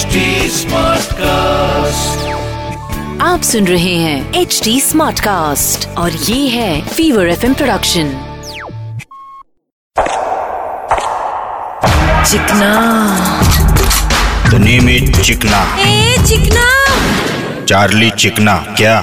HD Smartcast. आप सुन रहे हैं एच डी स्मार्ट कास्ट और ये है फीवर एफ़ प्रोडक्शन चिकना। The name is चिकना। ए चिकना। चार्ली चिकना क्या?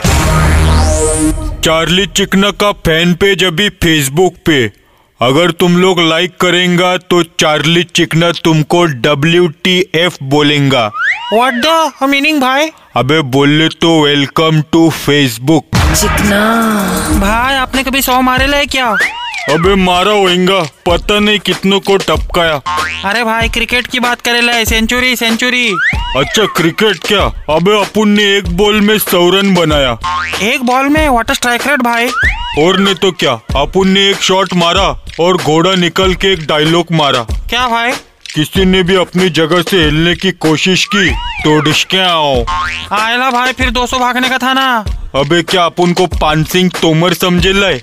चार्ली चिकना का फ़ैन पेज अभी फेसबुक पे। अगर तुम लोग लाइक करेंगे तो चार्ली चिकना तुमको डब्ल्यू टी एफ़ बोलेगा। व्हाट द मीनिंग भाई? अबे बोले तो वेलकम टू फेसबुक चिकना। भाई आपने कभी सौ मारे ले क्या? अबे मारा होएगा पता नहीं कितनों को टपकाया। अरे भाई क्रिकेट की बात करे ले सेंचुरी सेंचुरी। अच्छा क्रिकेट क्या? अबे अपुन ने एक बॉल में सौ रन बनाया। एक बॉल में? वाटर स्ट्राइक रेट भाई। और ने तो क्या? अपुन ने एक शॉट मारा और घोड़ा निकल के एक डायलॉग मारा। क्या भाई? किसी ने भी अपनी जगह से हिलने की कोशिश की तो डिशके आओ। आयला भाई फिर 200 भागने का था ना। अबे क्या अपुन को पान सिंह तोमर समझे लाए?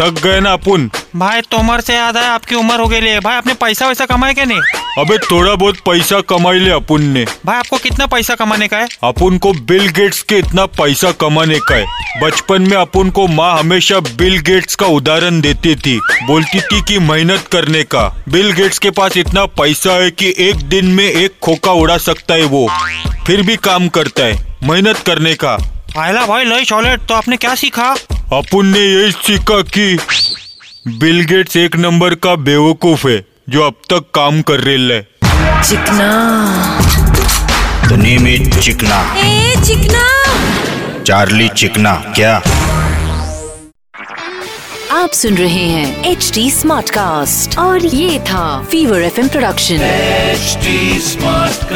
थक गए ना अपुन? भाई तोमर से याद है आपकी उम्र हो गई है भाई आपने पैसा वैसा कमाया क्या नहीं? अबे थोड़ा बहुत पैसा कमाई ले अपुन ने। भाई आपको कितना पैसा कमाने का है? अपुन को बिल गेट्स के इतना पैसा कमाने का है। बचपन में अपुन को माँ हमेशा बिल गेट्स का उदाहरण देती थी। बोलती थी कि मेहनत करने का। बिल गेट्स के पास इतना पैसा है कि एक दिन में एक खोखा उड़ा सकता है वो। फिर भी काम करता है मेहनत करने का। आयला भाई लई चॉलेट तो आपने क्या सीखा? अपुन ने यही सीखा कि बिल गेट्स एक नंबर का बेवकूफ़ है जो अब तक काम कर रहे है। चिकना। The name is चिकना। ए चिकना। चार्ली चिकना क्या? आप सुन रहे हैं एच डी स्मार्ट कास्ट और ये था Fever FM production HD Smartcast.